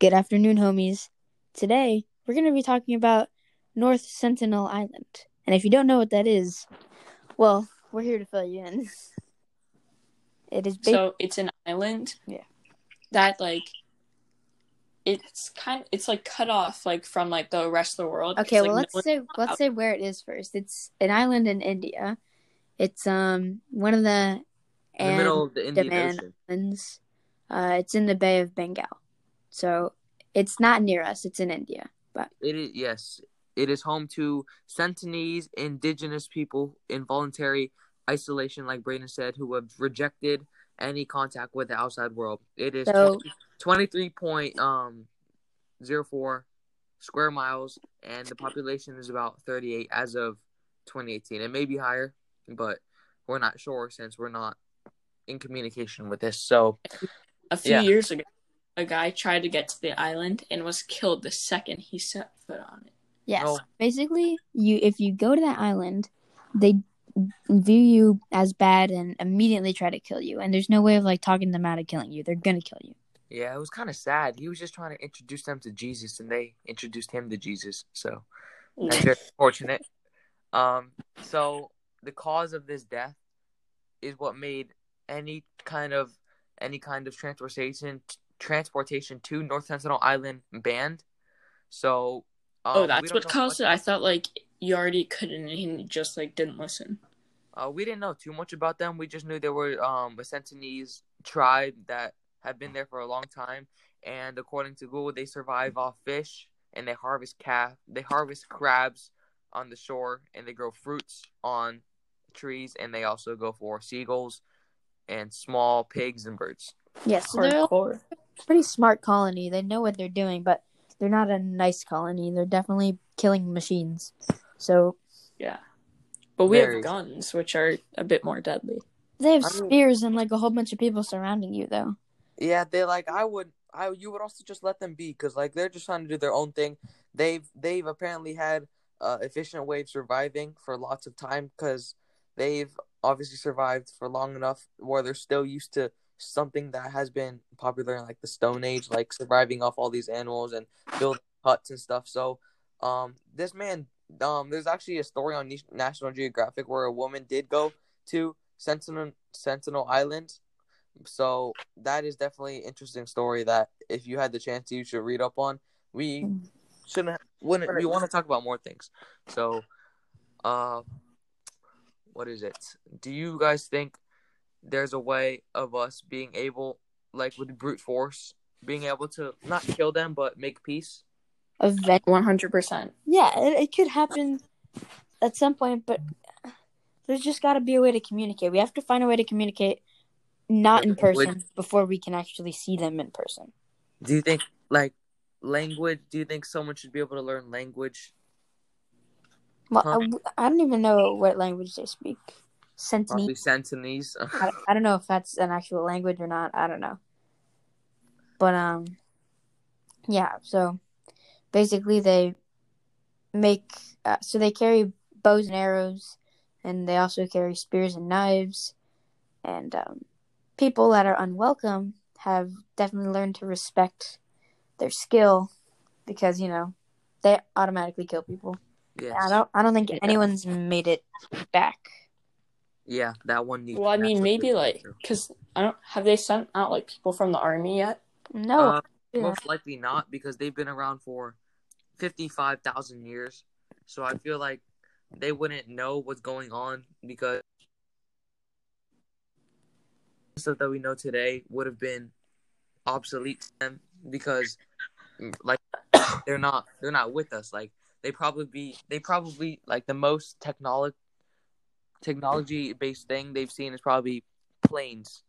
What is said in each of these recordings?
Good afternoon, homies. Today, we're going to be talking about North Sentinel Island. And if you don't know what that is, well, we're here to fill you in. It is ba- So it's an island. Yeah. That like it's kind of, it's like cut off like from like the rest of the world. Okay, well, like, let's no- say let's say where it is first. It's an island in India. It's um one of the in the middle of the Indian Ocean. Islands. Uh, it's in the Bay of Bengal. So, it's not near us. It's in India. But It is yes, it is home to Sentinelese indigenous people in voluntary isolation, like Braden said, who have rejected any contact with the outside world. It is So- twenty three point um zero four square miles, and the population is about thirty eight as of twenty eighteen. It may be higher, but we're not sure since we're not in communication with this. So a few yeah. years ago, a guy tried to get to the island and was killed the second he set foot on it. Yes. Oh. Basically, you if you go to that island, they view you as bad and immediately try to kill you. And there's no way of like talking them out of killing you. They're gonna kill you. Yeah, it was kind of sad. He was just trying to introduce them to Jesus, and they introduced him to Jesus. So that's very fortunate. Um, so the cause of this death is what made any kind of any kind of transportation transportation to North Sentinel Island banned. So um, oh, that's what know caused much- it. I thought like you already couldn't and he just like didn't listen. Uh, we didn't know too much about them. We just knew they were um, a Sentinelese tribe that had been there for a long time, and according to Google, they survive off fish and they harvest calf. They harvest crabs on the shore, and they grow fruits on trees, and they also go for seagulls and small pigs and birds. Yes. So they're a Hardcore. Pretty smart colony. They know what they're doing, but they're not a nice colony. They're definitely killing machines. So Yeah. But we Very. have guns, which are a bit more deadly. they have I mean- spears and like a whole bunch of people surrounding you, though. Yeah, they like I would I you would also just let them be because like they're just trying to do their own thing. They've they've apparently had uh, efficient way of surviving for lots of time because they've obviously survived for long enough where they're still used to something that has been popular in like the Stone Age, like surviving off all these animals and building huts and stuff. So, um, this man, um, there's actually a story on National Geographic where a woman did go to Sentinel Sentinel Island. So that is definitely interesting story that if you had the chance you should read up on. We shouldn't wouldn't we want to talk about more things. So uh what is it? Do you guys think there's a way of us being able like with brute force being able to not kill them but make peace Event. One hundred percent. Yeah, it, it could happen at some point, but there's just got to be a way to communicate. We have to find a way to communicate not in Would- person before we can actually see them in person. do you think like language do you think someone should be able to learn language Well, Huh. I, I don't even know what language they speak. Probably Sentinel. sentinels I, I don't know if that's an actual language or not. I don't know. But um, yeah. So basically, they make uh, so they carry bows and arrows, and they also carry spears and knives. And um, people that are unwelcome have definitely learned to respect their skill because you know they automatically kill people. yes. I don't. I don't think Yeah. anyone's made it back. Yeah, that one needs. Well, I mean, maybe like because I don't have they sent out like people from the army yet? No. Uh, yeah. most likely not because they've been around for fifty-five thousand years. So I feel like they wouldn't know what's going on because stuff that we know today would have been obsolete to them because like they're not they're not with us. Like they probably be they probably like the most technology technology based thing they've seen is probably planes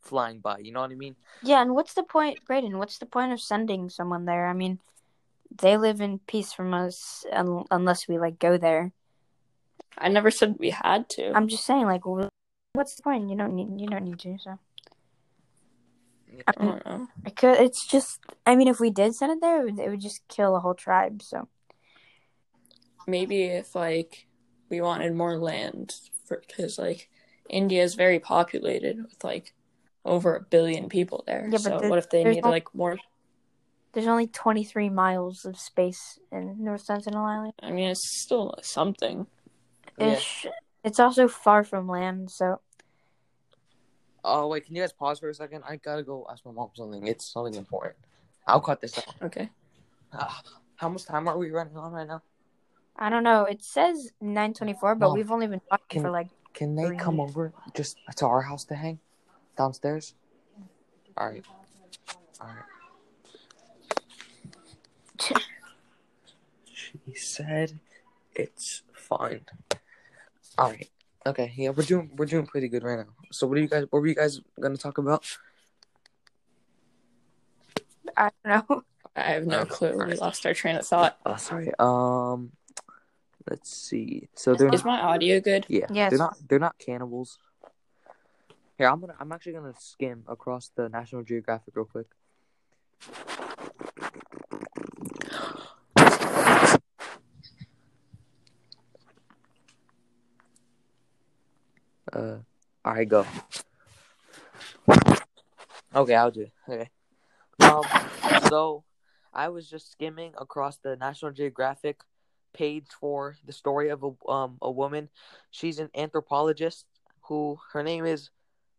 flying by. You know what I mean? Yeah, and what's the point, Brayden? What's the point of sending someone there? I mean, they live in peace from us un- unless we like go there. I never said we had to. I'm just saying, like, what's the point? You don't need, you don't need to. So I don't know. I could. It's just, I mean, if we did send it there, it would, it would just kill a whole tribe. So Maybe if like we wanted more land, because like India is very populated with like over a billion people there. Yeah, but so the- what if they need no- like more? There's only 23 miles of space in North Sentinel Island. I mean, it's still something. Yeah. Ish. It's also far from land, so Oh wait, can you guys pause for a second? I gotta go ask my mom something. It's something important. I'll cut this out. Okay. Ah, how much time are we running on right now? I don't know. It says 924, but Mom, we've only been talking can- for like Can they Three. come over just to our house to hang downstairs? All right. All right. She said it's fine. All right. Okay. Yeah, we're doing we're doing pretty good right now. So what are you guys? What were you guys gonna talk about? I don't know. I have no Oh, clue. We lost our train of thought. Oh, sorry. Um, let's see. So they're Is my audio good? yeah. Yes. They're not. They're not cannibals. Here, I'm gonna. I'm actually gonna skim across the National Geographic real quick. Uh, all right, go. Okay, I'll do it. Okay. Um, so I was just skimming across the National Geographic page for the story of a um a woman. She's an anthropologist who her name is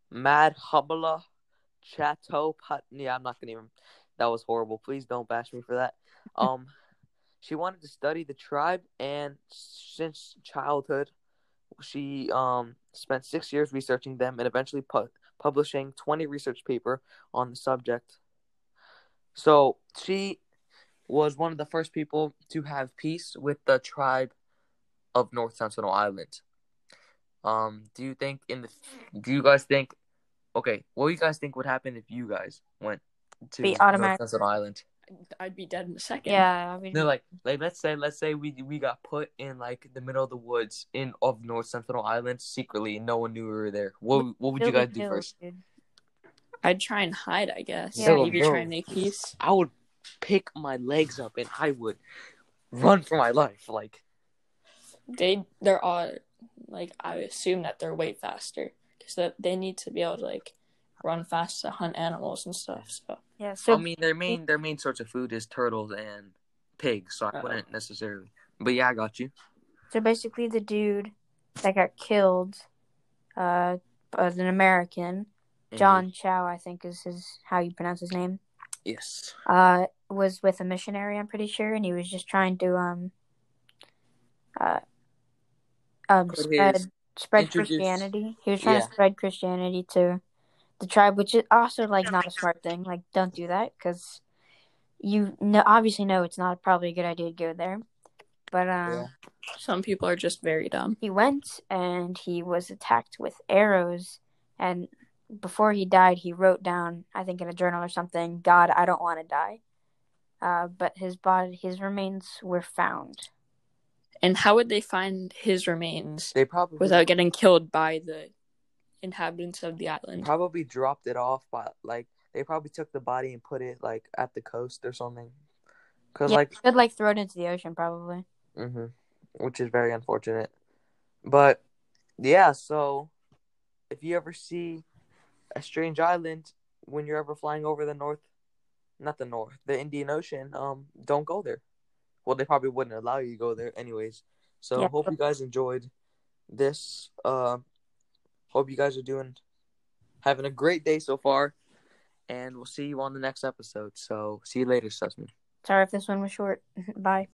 Mad Hubala Chateau Put. Yeah, I'm not gonna even. That was horrible. Please don't bash me for that. Um, she wanted to study the tribe, and since childhood, she um spent six years researching them and eventually pu- publishing 20 research paper on the subject. So she was one of the first people to have peace with the tribe of North Sentinel Island. Um, do you think in the do you guys think okay, what do you guys think would happen if you guys went to Be North automatic- Sentinel Island? I'd be dead in a second. Yeah, I mean, No, like like let's say let's say we we got put in like the middle of the woods in of North Sentinel Island secretly and no one knew we were there. What what would you guys do first? dude. I'd try and hide, I guess. Yeah. Maybe try and make peace. I would pick my legs up and I would run for my life. Like They they're all like I assume that they're way faster because that they need to be able to like run fast to hunt animals and stuff. So Yeah, so I mean their main their main source of food is turtles and pigs, so I Uh-oh. wouldn't necessarily. But yeah, I got you. so basically, the dude that got killed, uh, was an American, Mhm. John Chau, I think is his how you pronounce his name. Yes. Uh, was with a missionary, I'm pretty sure, and he was just trying to um, uh, um, Put spread spread introduce- Christianity. He was trying Yeah. to spread Christianity to the tribe, which is also like not a smart thing. Like, don't do that because you know obviously know it's not probably a good idea to go there. But um, Yeah. some people are just very dumb. he went and he was attacked with arrows and before he died he wrote down i think in a journal or something god i don't want to die uh, but his body his remains were found And how would they find his remains They probably without getting killed by the inhabitants of the island? probably dropped it off by like they probably took the body and put it like at the coast or something. Cause yeah, like could like throw it into the ocean probably hmm Which is very unfortunate. But yeah, so if you ever see a strange island when you're ever flying over the north, not the north, the Indian Ocean, um, don't go there. Well, they probably wouldn't allow you to go there anyways. So Yeah. hope you guys enjoyed this. Uh, hope you guys are doing having a great day so far, and we'll see you on the next episode. So see you later, Sussman. sorry if this one was short bye